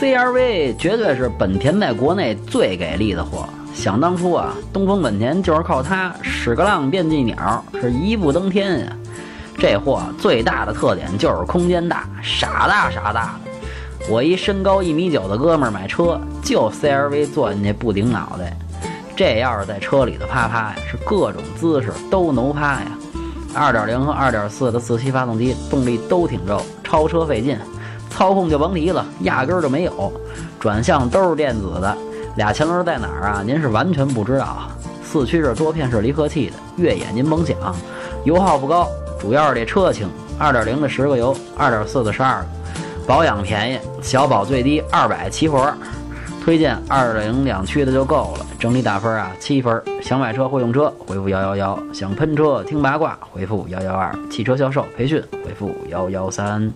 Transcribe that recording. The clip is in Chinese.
CRV 绝对是本田在国内最给力的货。想当初啊，东风本田就是靠它屎个浪变绩鸟，是一步登天呀。这货最大的特点就是空间大，傻大傻大的。我一身高一米九的哥们儿买车，就 CRV 坐进去不顶脑袋。这要是在车里头啪啪呀，是各种姿势都能趴呀。2.0和2.4的自吸发动机动力都挺肉，超车费劲，操控就甭提了，压根儿就没有。转向都是电子的，俩前轮在哪儿啊？您是完全不知道。四驱是多片式离合器的，越野您甭想。油耗不高，主要是这车轻。2.0的十个油，2.4的十二个。保养便宜，小保最低二百齐活。推荐2.0两驱的就够了。整体打分啊，七分。想买车会用车，回复幺幺幺；想喷车听八卦，回复幺幺二；汽车销售培训，回复幺幺三。